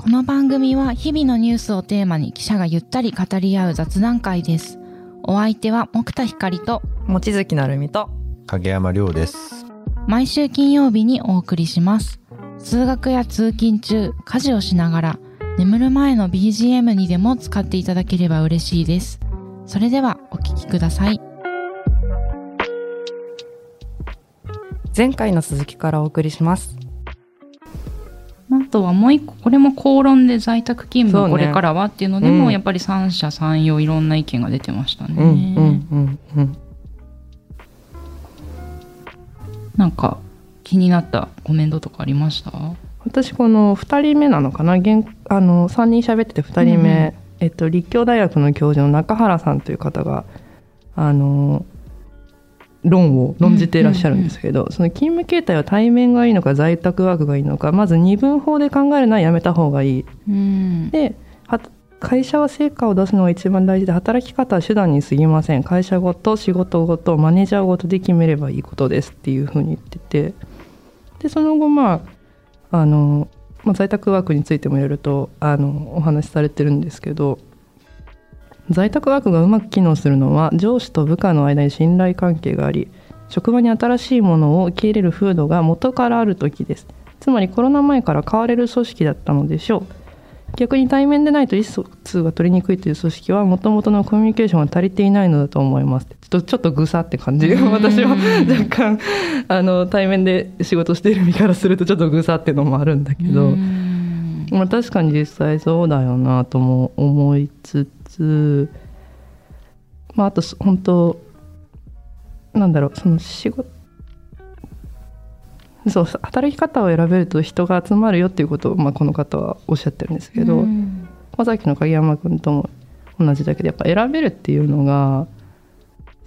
この番組は日々のニュースをテーマに記者がゆったり語り合う雑談会です。お相手は木田光と望月なるみと影山亮です。毎週金曜日にお送りします。通学や通勤中、家事をしながら、眠る前の BGM にでも使っていただければ嬉しいです。それではお聞きください。前回の続きからお送りしますあとはもう一個、これも口論で在宅勤務これからはっていうのでも、うん。やっぱり三者三様いろんな意見が出てましたね。うんうんうんうん。なんか気になったコメントとかありました？私この2人目なのかな？現あの3人喋ってて2人目、うんうん。えっと、立教大学の教授の中原さんという方があの論を論じていらっしゃるんですけど、その勤務形態は対面がいいのか在宅ワークがいいのかまず二分法で考えるのはやめた方がいい。うん。では会社は成果を出すのが一番大事で働き方は手段に過ぎません。会社ごと仕事ごとマネージャーごとで決めればいいことですっていうふうに言ってて。でその後まああの、まあ、在宅ワークについてもいろいろとあのお話しされてるんですけど在宅ワークがうまく機能するのは上司と部下の間に信頼関係があり職場に新しいものを受け入れる風土が元からある時です。つまりコロナ前から変われる組織だったのでしょう。逆に対面でないと意思疎通が取りにくいという組織はもともとのコミュニケーションが足りていないのだと思います。ちょっとちょっとぐさって感じうん私は 若干あの対面で仕事している身からするとちょっとぐさってのもあるんだけど、うんまあ、確かに実際そうだよなとも思いつつ、まあ、あとそ本当なんだろうその仕事そう働き方を選べると人が集まるよっていうことを、まあ、この方はおっしゃってるんですけど、うん。まあ、さっきの影山君とも同じだけどやっぱ選べるっていうのが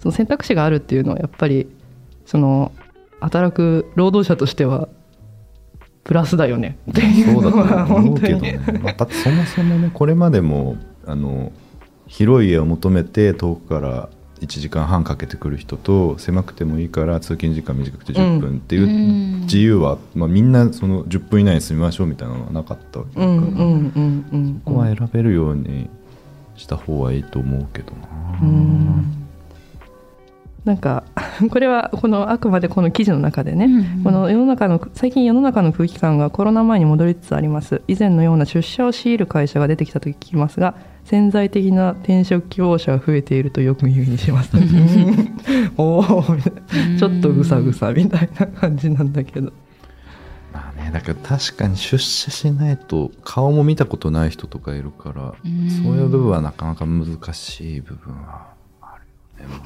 その選択肢があるっていうのはやっぱりその働く労働者としてはプラスだよね。っていうそうだとのは思本当に。うけどね。まあ、だってそもそもね、これまでも、あの、広い家を求めて遠くから1時間半かけてくる人と狭くてもいいから通勤時間短くて10分っていううん。自由は、まあ、みんなその10分以内に住みましょうみたいなのはなかったわけだから、うんうんうんうんここは選べるようにした方がいいと思うけどな。うんなんか これはこのあくまでこの記事の中でね、うんこの世の中の最近世の中の空気感がコロナ前に戻りつつあります。以前のような出社を強いる会社が出てきたと聞きますが潜在的な転職希望者が増えているとよく耳にします。おおちょっとぐさぐさみたいな感じなんだけど。まあね、だけど確かに出社しないと顔も見たことない人とかいるから、うん。そういう部分はなかなか難しい部分は。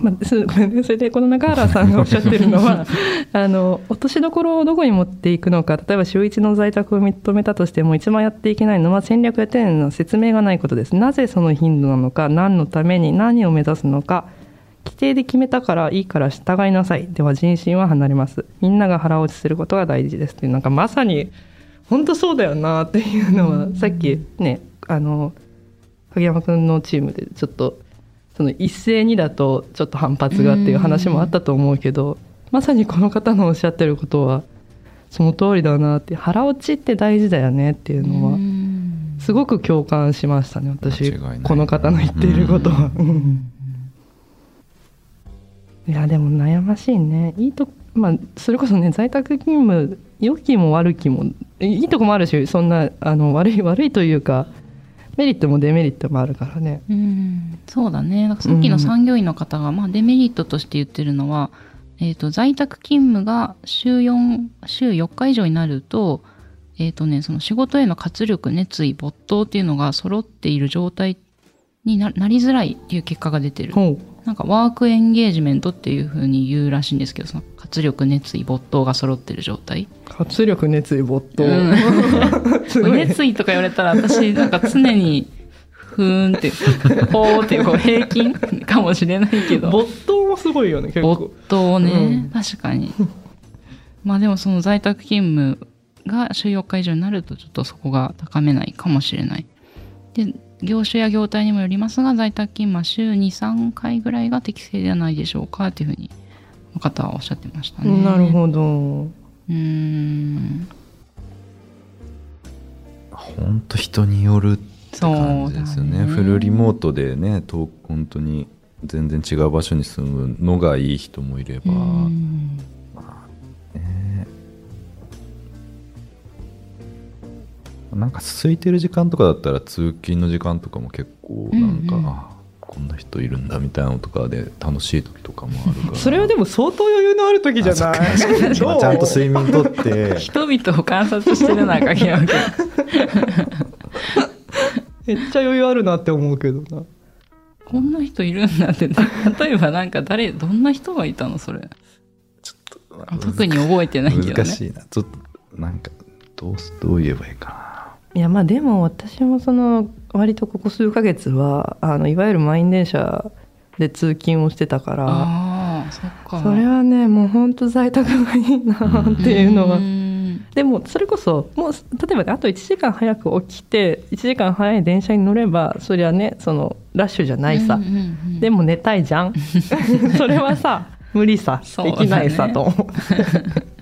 まあ、す でこの中原さんがおっしゃってるのは あの落としどころをどこに持っていくのか例えば週一の在宅を認めたとしても一番やっていけないのは戦略や丁寧な説明がないことです。なぜその頻度なのか何のために何を目指すのか規定で決めたからいいから従いなさい。では人心は離れます。みんなが腹落ちすることが大事です。っていうなんかまさに本当そうだよなっていうのはさっきねあの影山君のチームでちょっとその一斉にだとちょっと反発がっていう話もあったと思うけどまさにこの方のおっしゃってることはその通りだなって腹落ちって大事だよねっていうのはうん。すごく共感しましたね私この方の言っていることは。うん。いやでも悩ましいね。いいとまあそれこそね在宅勤務良きも悪きもいいとこもあるしそんなあの悪い悪いというかメリットもデメリットもあるからね。うんそうだね。さっきの産業医の方が、まあ、デメリットとして言ってるのは、えー、と在宅勤務が週4週4日以上になると,、えーとね、その仕事への活力熱意没頭っていうのが揃っている状態にななりづらいっていう結果が出てる。なんかワークエンゲージメントっていう風に言うらしいんですけどその活力熱意没頭が揃ってる状態。活力熱意没頭、うん 熱意とか言われたら私なんか常にふーんって ほーっていうこう平均かもしれないけど。没頭もすごいよね結没構頭ね、うん。確かに。まあでもその在宅勤務が週4日以上になるとちょっとそこが高めないかもしれない。で業種や業態にもよりますが在宅勤務は週23回ぐらいが適正ではないでしょうかっていうふうにの方はおっしゃってましたね。なるほど。うーん本当人によるって感じですよね。ね。フルリモートでね遠本当に全然違う場所に住むのがいい人もいれば、うん。ね。なんか空いてる時間とかだったら通勤の時間とかも結構なんか、こんな人いるんだみたいなのとかで楽しい時とかもあるから。それはでも相当余裕のある時じゃない？ちゃんと睡眠とって。人々を観察してるな影山君めっちゃ余裕あるなって思うけどな。こんな人いるんだって。例えばなんか誰どんな人がいたのそれ？ちょっとあ特に覚えてないけどね。難しいな。ちょっとなんかどうすどう言えばいいかいやまあでも私もその割とここ数ヶ月はあのいわゆる満員電車で通勤をしてたからそそれはねもう本当在宅がいいなっていうのは。ん。でもそれこそもう例えばねあと1時間早く起きて1時間早い電車に乗ればそりゃねそのラッシュじゃないさ、うんうんうんでも寝たいじゃん。それはさ無理さできないさと思う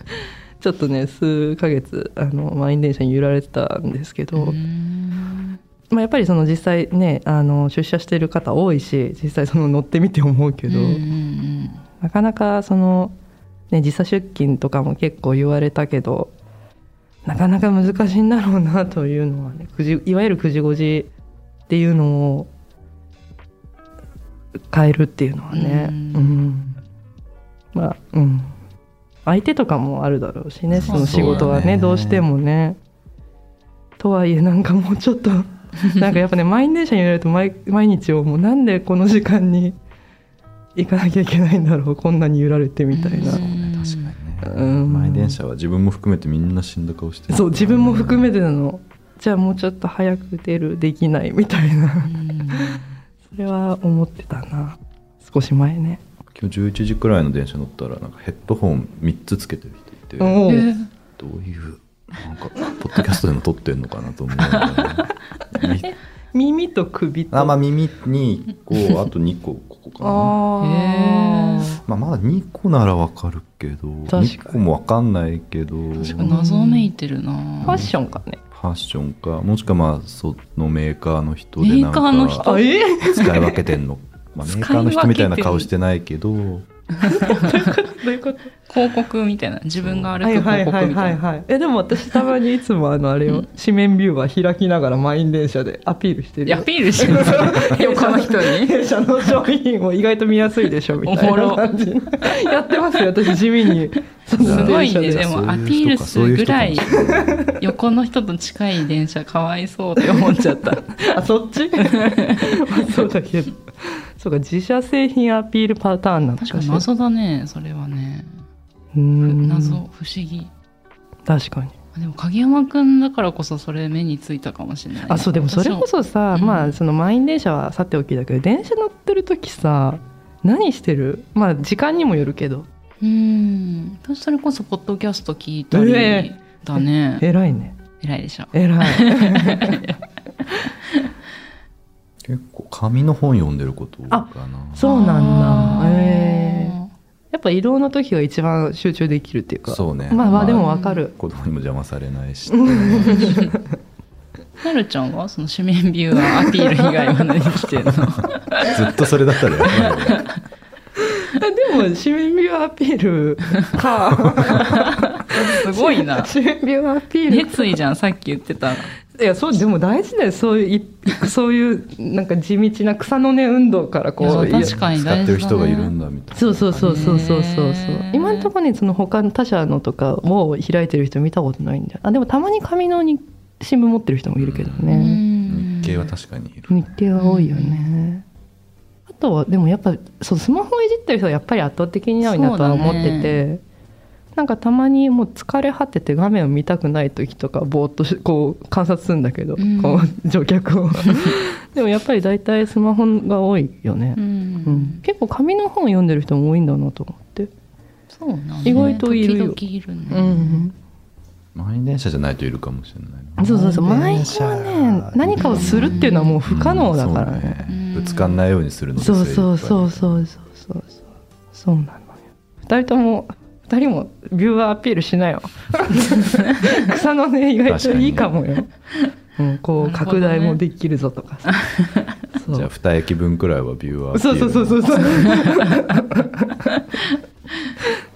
ちょっとね数ヶ月あの満員電車に揺られてたんですけど、うん。まあ、やっぱりその実際ねあの出社してる方多いし実際その乗ってみて思うけど、うんうんなかなかその、ね、時差出勤とかも結構言われたけどなかなか難しいんだろうなというのはね9時いわゆる9時5時っていうのを変えるっていうのはね、ううんん。まあうん相手とかもあるだろうしねその仕事はねね。どうしてもね。とはいえなんかもうちょっと なんかやっぱね満員電車に揺られると毎毎日をもうなんでこの時間に行かなきゃいけないんだろうこんなに揺られてみたいな、うん。満員電車は自分も含めてみんな死んだ顔してる。そう自分も含めてなの。じゃあもうちょっと早く出るできないみたいな。うん。それは思ってたな。少し前ね今日11時くらいの電車乗ったらなんかヘッドホン3つつけてる人いてどういうなんかポッドキャストでも撮ってんのかなと思う。耳と首と。あまあ耳に1個 あと2個ここかな。あまあ、まだ2個ならわかるけど確かに。2個もわかんないけど。確かに謎めいてるな。ファッションかね。ファッションか。もしくはまあそのメーカーの人でなんメーカーの人？か使い分けてんの、まあ、メーカーの人みたいな顔してないけど。どういうこと？広告みたいな。自分が歩く広はいはい告みたいな。はいえでも私たまにいつもあのあれを紙面ビューは開きながら満員電車でアピールしてるよ。アピールしてる。横の人に。弊社の商品も意外と見やすいでしょみたいな感じ。やってますよ。私地味に。すごいね。でもアピールするぐらい横の人と近い電車かわいそうって思っちゃった。あそっち？まあそうだけどそうか自社製品アピールパターンなんだ確かに謎だねそれはね。うーん。謎不思議。確かに。でも影山くんだからこそそれ目についたかもしれないあそうでもそれこそさ、うん。まあその満員電車はさておきだけど電車乗ってる時さ何してる？まあ時間にもよるけど。うん。私それこそポッドキャスト聞いたりえだね、偉いね。偉いでしょ。偉い 結構紙の本読んでること多いかな。そうなんあー。だへえやっぱ移動の時が一番集中できるっていうか。そうね。まあまあでもわかる、子供にも邪魔されないし。なるちゃんはその紙面ビューアーアピール以外は何してんの？ずっとそれだったらやばいよね。でも紙面ビューアピールかすごいな。紙面ビューアピール。熱意じゃんさっき言ってた。いやそうでも大事だよ。そういういそういうなんか地道な草の根運動からこう確かに使ってる人がいるんだみたいな。そうそうそうそうそうそう今のところねその他の他社のとかを開いてる人見たことないんだよ。あでもたまに紙のに新聞持ってる人もいるけどうね、ん。日系は確かにいる。日系は多いよね、あとはでもやっぱそうスマホいじってる人はやっぱり圧倒的に多いなとは思ってそうだて、なんかたまにもう疲れ果てて画面を見たくない時とかぼーっとしこう観察するんだけど、うん。こう乗客を。でもやっぱり大体スマホが多いよね。う、うん。ん結構紙の本読んでる人も多いんだなと思って、そうなんだ。ね意外といるよ。時々いるね、うん満員電車じゃないといるかもしれないな。そうそうそう。満員電車。はね何かをするっていうのはもう不可能だから。ね,、うんぶつかんないようにするのでそうそうそうそうそうそうそう。そうなのよ。二人とも二人もビューアーアピールしなよ 草のね意外といいかもよ。うん、こう拡大もできるぞとか。さそうじゃあ2駅分くらいはビューアーそうそうそうそうそう。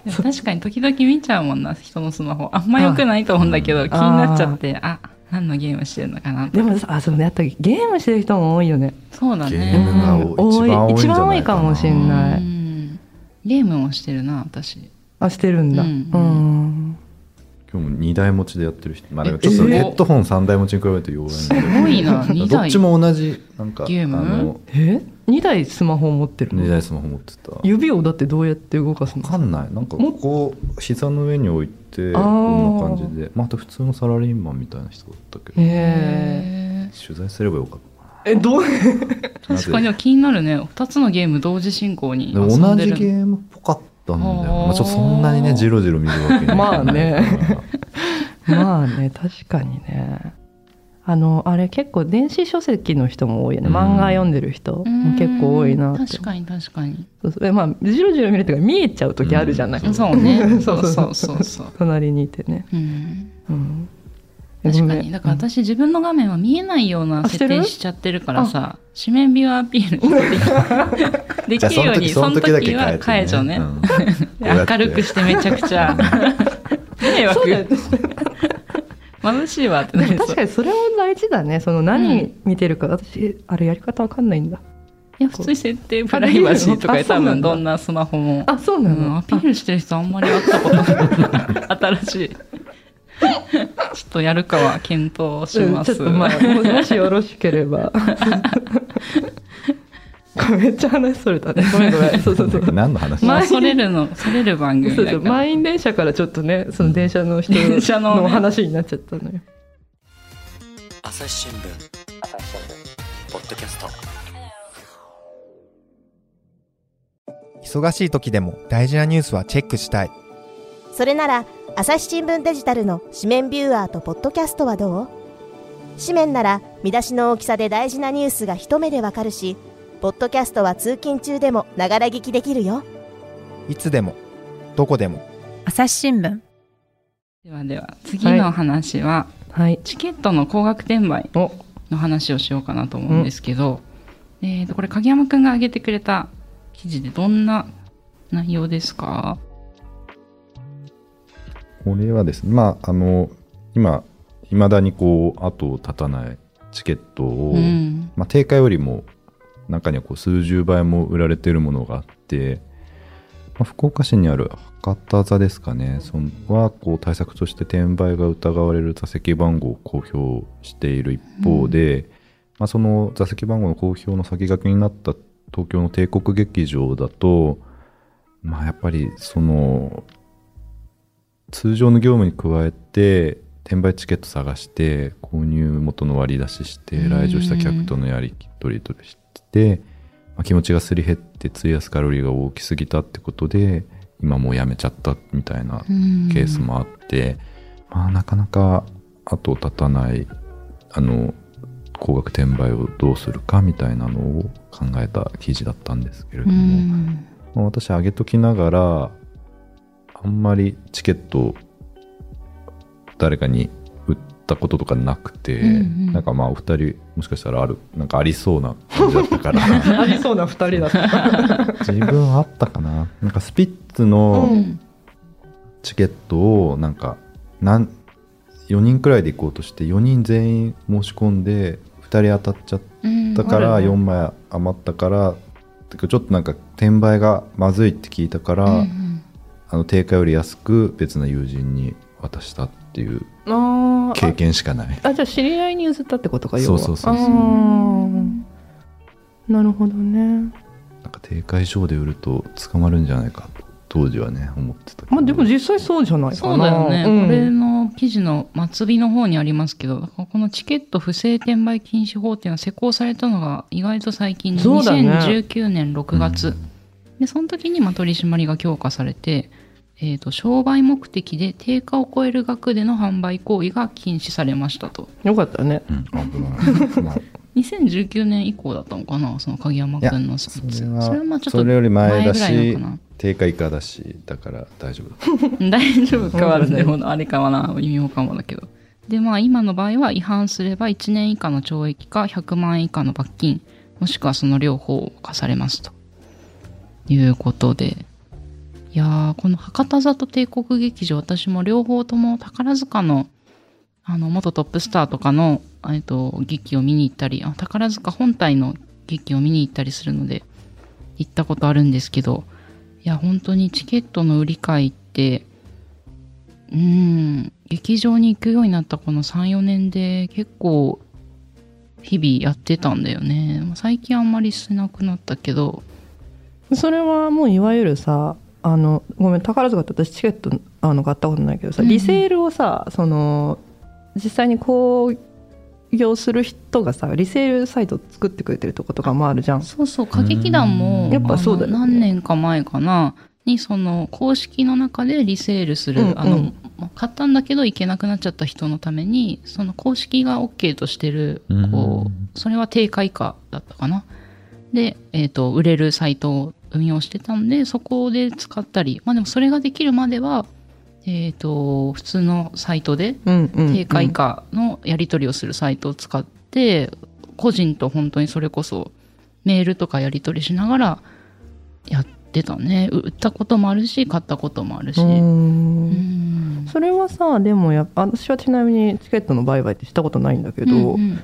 でも確かに時々見ちゃうもんな人のスマホ。あんま良くないと思うんだけど気になっちゃってあ何のゲームしてるのかなとでもさあそうねやっぱりゲームしてる人も多いよね。そうだゲームがね多い。一番多いかな。一番多いかもしんなういん。ゲームもしてるな私あしてるんだ。ううん。ん、今日も2台持ちでやってる人まあちょっとえヘッドホン3台持ちに比べると弱いすごいな。2台。どっちも同じなんかゲーム？あのえ？二台スマホを持ってる2の台スマホ持ってた。指をだってどうやって動かすの？わかんない。なんかここ膝の上に置いてこんな感じで。また普通のサラリーマンみたいな人だったけど。へ取材すればよかったえどう？ー 確かに気になるね。2つのゲーム同時進行にでも遊んでる。同じゲームっぽかったんだよ。まあ、ちょっとそんなにねじろじろ見るわけにまあね。まあね確かにね。あのあれ結構電子書籍の人も多いよね。うん。漫画読んでる人も結構多いなって。確かに確かに。そうそう。えまあじろじろ見るというか見えちゃう時あるじゃない、うん。そうね。そ そううそそううそうそう。隣にいてね、うん。うん、確かに。だから私自分の画面は見えないような設定しちゃってるからさ紙面ビューアピール できるようにその時は解除ね、うん。明るくしてめちゃくちゃ。迷惑。そうだよね。眩しいわって確かにそれも大事だね。その何見てるか、私あれやり方わかんないんだ。いや普通に設定プライバシーとかで多分どんなスマホも。あそうなの、うん、アピールしてる人あんまり会ったことない新しい ちょっとやるかは検討しうんます、ちょっとまあももしよろしければ。めっちゃ話それたね。ごめんごめん。そうそうそう。何の話？まあそれるのそれる番組そうだから。そう満員電車からちょっとねその電車の人電車のね。の話になっちゃったのよ。朝日新聞。ポッドキャスト。忙しい時でも大事なニュースはチェックしたいそれなら朝日新聞デジタルの紙面ビューアーとポッドキャストはどう？紙面なら見出しの大きさで大事なニュースが一目でわかるしポッドキャストは通勤中でもながら聞きできるよ。いつでもどこでも。朝日新聞。ではでは次の話は、はい。チケットの高額転売お。の話をしようかなと思うんですけど、えー、とこれ影山くんが挙げてくれた記事でどんな内容ですか？これはですねまああの今いまだにこう後を絶たないチケットを、うん。まあ、定価よりも中にはこう数十倍も売られてるものがあって、まあ、福岡市にある博多座ですかね。そのはこう対策として転売が疑われる座席番号を公表している一方で、まあ、その座席番号の公表の先駆けになった東京の帝国劇場だと、まあ、やっぱりその通常の業務に加えて転売チケット探して購入元の割り出ししてうん。来場した客とのやり取りとして、まあ、気持ちがすり減って費やすカロリーが大きすぎたってことで今もうやめちゃったみたいなケースもあって、まあなかなか後を絶たないあの高額転売をどうするかみたいなのを考えた記事だったんですけれどうも、ん。まあ私上げときながらあんまりチケットを誰かに売ったこととかなくて、うんうん。なんかまあお二人もしかしたらあるなんかありそうな感じだったから。ありそうな二人だった。自分あったかな。なんかスピッツのうん。チケットをなんかなん4人くらいで行こうとして4人全員申し込んで2人当たっちゃっうんたからあるね。4枚余ったからてかちょっとなんか転売がまずいって聞いたから、うんあの定価より安く別な友人に渡したっていう経験しかない。ああじゃあ知り合いに譲ったってことかそうそうそうそう。なるほどね。なんか定価以上で売ると捕まるんじゃないか。と当時はね思ってたけど。まあでも実際そうじゃないかな。そうだよね、ん。これの記事の末尾の方にありますけどこのチケット不正転売禁止法っていうのは施行されたのが意外と最近でそうだね。2019年6月、でその時にまあ取り締まりが強化されて、えー、と商売目的で定価を超える額での販売行為が禁止されましたと。よかったね。うん、危ない、まあ、2019年以降だったのかなその鍵山君のスピッツ。それはそれはまあちょっとそれより前だ前ぐらいしなのかな。定価以下だしだから大丈夫。だ 大丈夫。かはでもあれかはな。微妙かもだけど。でまあ今の場合は違反すれば1年以下の懲役か100万円以下の罰金もしくはその両方を課されますということで。いやーこの博多座と帝国劇場私も両方とも宝塚のあの元トップスターとかの、えっと、劇を見に行ったりあ宝塚本体の劇を見に行ったりするので行ったことあるんですけどいや本当にチケットの売り買いってうん劇場に行くようになったこの34年で結構日々やってたんだよね。最近あんまりしなくなったけどそれはもういわゆるさあのごめん宝塚って私チケットあの買ったことないけどさ、うんうん。リセールをさその実際に興行する人がさリセールサイト作ってくれてるとことかもあるじゃん。そうそう歌劇団もやっぱそうだよね。何年か前かなにその公式の中でリセールする、うんうん。あの買ったんだけど行けなくなっちゃった人のためにその公式が OK としてるこうそれは定価以下だったかな。で、えー、と売れるサイトを運用してたんでそこで使ったりまあでもそれができるまではえー、と普通のサイトで定価以下のやり取りをするサイトを使って、個人と本当にそれこそメールとかやり取りしながらやってたね。売ったこともあるし買ったこともあるし、それはさでもや私はちなみにチケットの売買ってしたことないんだけど、うんうん。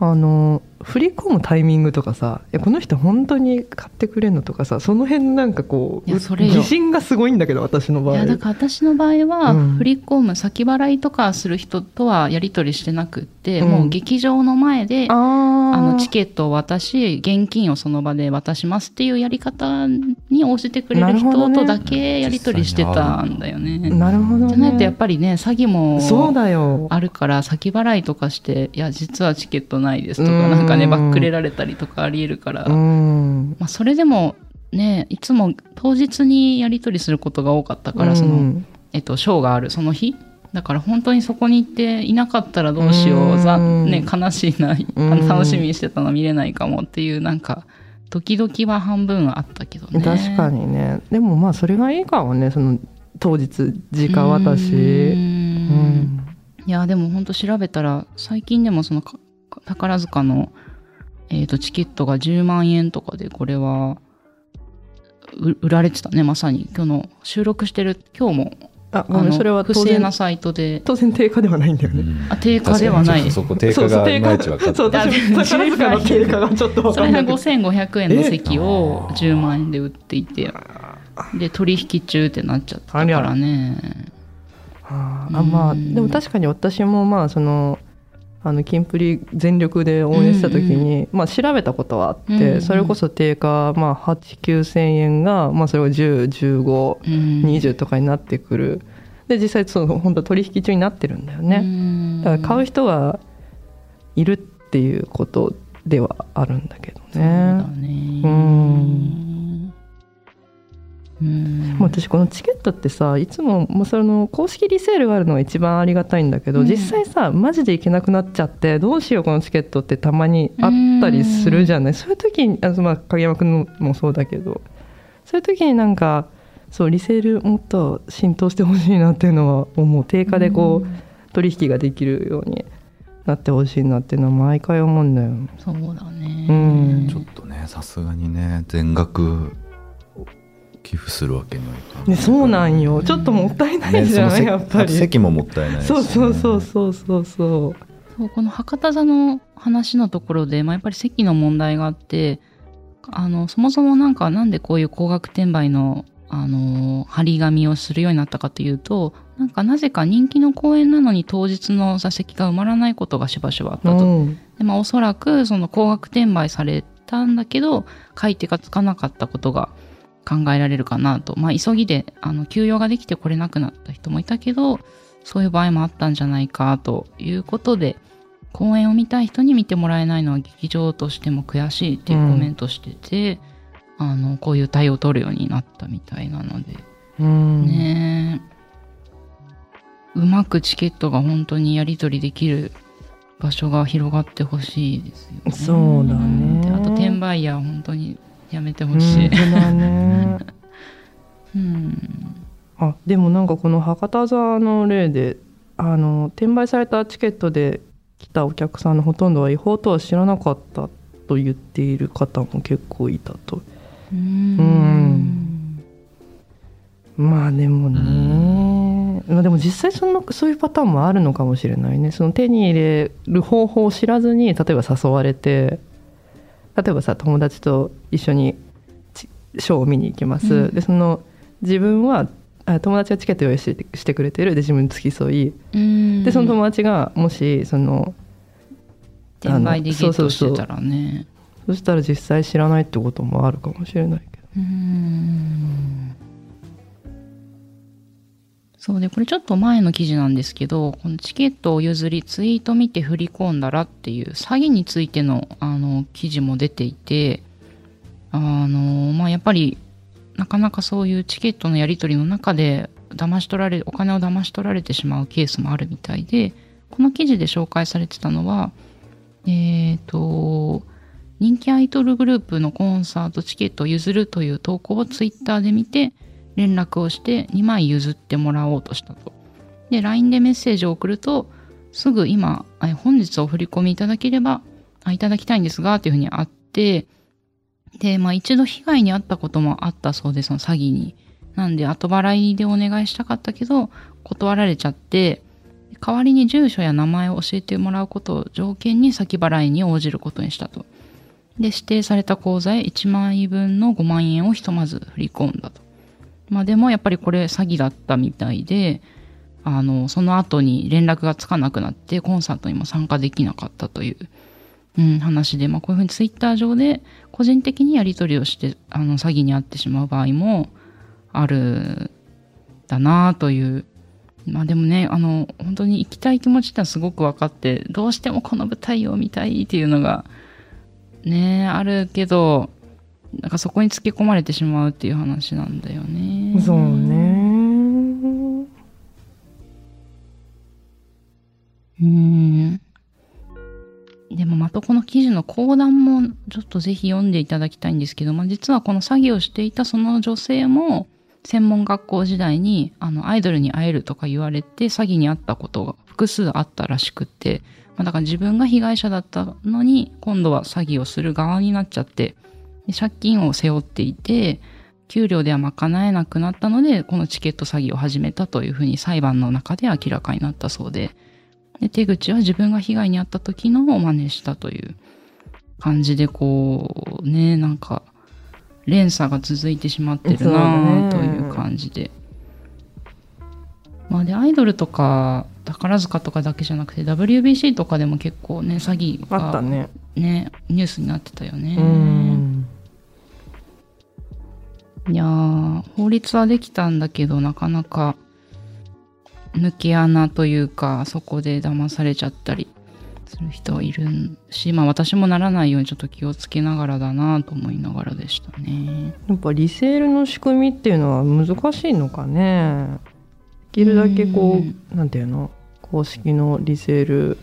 あの振り込むタイミングとかさいやこの人本当に買ってくれんのとかさその辺なんかこう自信がすごいんだけど私の場合。いやだから私の場合は、うん。振り込む先払いとかする人とはやり取りしてなくって、うん。もう劇場の前でああのチケケットを渡し現金をその場で渡しますっていうやり方に応じてくれる人とだけやり取りしてたんだよね。なるほどね。じゃないとやっぱりね詐欺もそうだよ。あるから先払いとかして「いや実はチケットないです」とうん。かなんかねバックレられたりとかありえるから、うん。まあ、それでもねいつも当日にやり取りすることが多かったから、そのうんえっと、ショーがあるその日。だから本当にそこに行っていなかったらどうしよう、うん。ざね、悲しいな、楽しみにしてたの見れないかもっていうなんか時々は半分あったけどね。確かにね。でもまあそれがいいかもねその当日時間渡しううん。ん。いやでも本当調べたら最近でもそのか宝塚の、えー、とチケットが10万円とかでこれはう売られてたねまさに。今日の収録してる今日もあごそれは当然。不正なサイトで。当然定価ではないんだよね、うん。あ定価ではない。そこ定価がいまいち分かってそう宝塚の定価がちょっと。分それがかんない5500円の席を10万円で売っていてで取引中ってなっちゃったからね。あー。あまあうん。でも確かに私もまあそのあのキンプリ全力で応援した時に、まあ、調べたことはあって、うんうんそれこそ定価、まあ、8 9千円が、まあ、それが101520うん20とかになってくる。で実際その本当取引中になってるんだよね、ねだから買う人がいるっていうことではあるんだけどそうだね。ねうんうんもう私このチケットってさいつももうその公式リセールがあるのが一番ありがたいんだけど、うん。実際さマジで行けなくなっちゃってどうしようこのチケットってたまにあったりするじゃない、そういう時にあの、まあ、影山君のもそうだけど。そういう時になんかそうリセールもっと浸透してほしいなっていうのは思う定価でこう、取引ができるようになってほしいなっていうのは毎回思うんだよ。そうだね。うん。ちょっとねさすがにね全額寄付するわけにはいかない、ね、そうなんよちょっともったいないねじゃん、その席やっぱり。席ももったいないしね、そうそうそうそうそうそう。そうこの博多座の話のところで、まあ、やっぱり席の問題があってあのそもそもなんかなんでこういう高額転売のあの張り紙をするようになったかというとなんかなぜか人気の公演なのに当日の座席が埋まらないことがしばしばあったと。うんでまあ、おそらくその高額転売されたんだけど買い手がつかなかったことが考えられるかなと、まあ、急ぎであの休養ができて来れなくなった人もいたけどそういう場合もあったんじゃないかということで公演を見たい人に見てもらえないのは劇場としても悔しいっていうコメントしてて、あのこういう対応を取るようになったみたいなので。うん。ね。えうまくチケットが本当にやり取りできる場所が広がってほしいですよね。そうだね。であと転売ヤー本当にやめてほ本しい。ね。うん。あでもなんかこの博多座の例であの転売されたチケットで来たお客さんのほとんどは違法とは知らなかったと言っている方も結構いたと。うーん。まあでもね、まあ、でも実際そのそういうパターンもあるのかもしれないね。その手に入れる方法を知らずに例えば誘われて例えばさ友達と一緒にちショーを見に行きます、うん。でその自分はあ友達がチケット用意してしてくれてる。で自分に付き添い。うん。でその友達がもしその転売でゲットしてたららね。そしたら実際知らないってこともあるかもしれないけど。うーんそうでこれちょっと前の記事なんですけどこのチケットを譲りツイート見て振り込んだらっていう詐欺についてのあの記事も出ていてあのまあやっぱりなかなかそういうチケットのやり取りの中で騙し取られお金を騙し取られてしまうケースもあるみたいでこの記事で紹介されてたのはえっ、と人気アイドルグループのコンサートチケットを譲るという投稿をツイッターで見て連絡をして2枚譲ってもらおうとしたと。で LINE でメッセージを送るとすぐ今本日お振り込みいただければいただきたいんですがというふうにあってでまあ一度被害に遭ったこともあったそうですその詐欺に。なんで後払いでお願いしたかったけど断られちゃって代わりに住所や名前を教えてもらうことを条件に先払いに応じることにしたと。で、指定された口座へ1万円分の5万円をひとまず振り込んだと。まあでもやっぱりこれ詐欺だったみたいで、あの、その後に連絡がつかなくなってコンサートにも参加できなかったという、うん、話で、まあこういうふうにツイッター上で個人的にやり取りをして、あの、詐欺に遭ってしまう場合もある、だなという。まあでもね、あの、本当に行きたい気持ちってのはすごく分かって、どうしてもこの舞台を見たいっていうのが、ね、あるけど、なんかそこにつけ込まれてしまうっていう話なんだよね。そう。ねうん。でもまたこの記事の講談もちょっとぜひ読んでいただきたいんですけど、まあ、実はこの詐欺をしていたその女性も専門学校時代にあのアイドルに会えるとか言われて詐欺に遭ったことが複数あったらしくって、まあ、だから自分が被害者だったのに今度は詐欺をする側になっちゃってで借金を背負っていて給料では賄えなくなったのでこのチケット詐欺を始めたというふうに裁判の中で明らかになったそうでで手口は自分が被害に遭った時のを真似したという感じでこうねなんか連鎖が続いてしまってるなという感じで。まあでアイドルとか宝塚とかだけじゃなくて WBC とかでも結構ね詐欺あったがねねニュースになってたよね。うんいやー法律はできたんだけどなかなか抜け穴というかそこで騙されちゃったりする人はいるしまあ私もならないようにちょっと気をつけながらだなと思いながらでしたね。やっぱリセールの仕組みっていうのは難しいのかね。できるだけこうん。うなんていうの？公式のリセール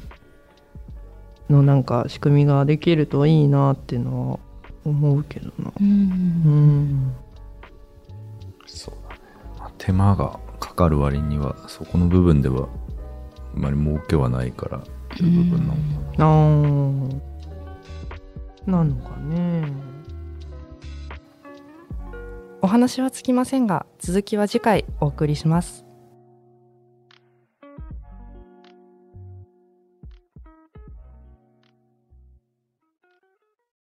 のなんか仕組みができるといいなっていうのは思うけどな。ううん。うだね、まあ手間がかかる割にはそこの部分ではあまり儲けはないからっていう部分なの。かな、なのかね。お話はつきませんが続きは次回お送りします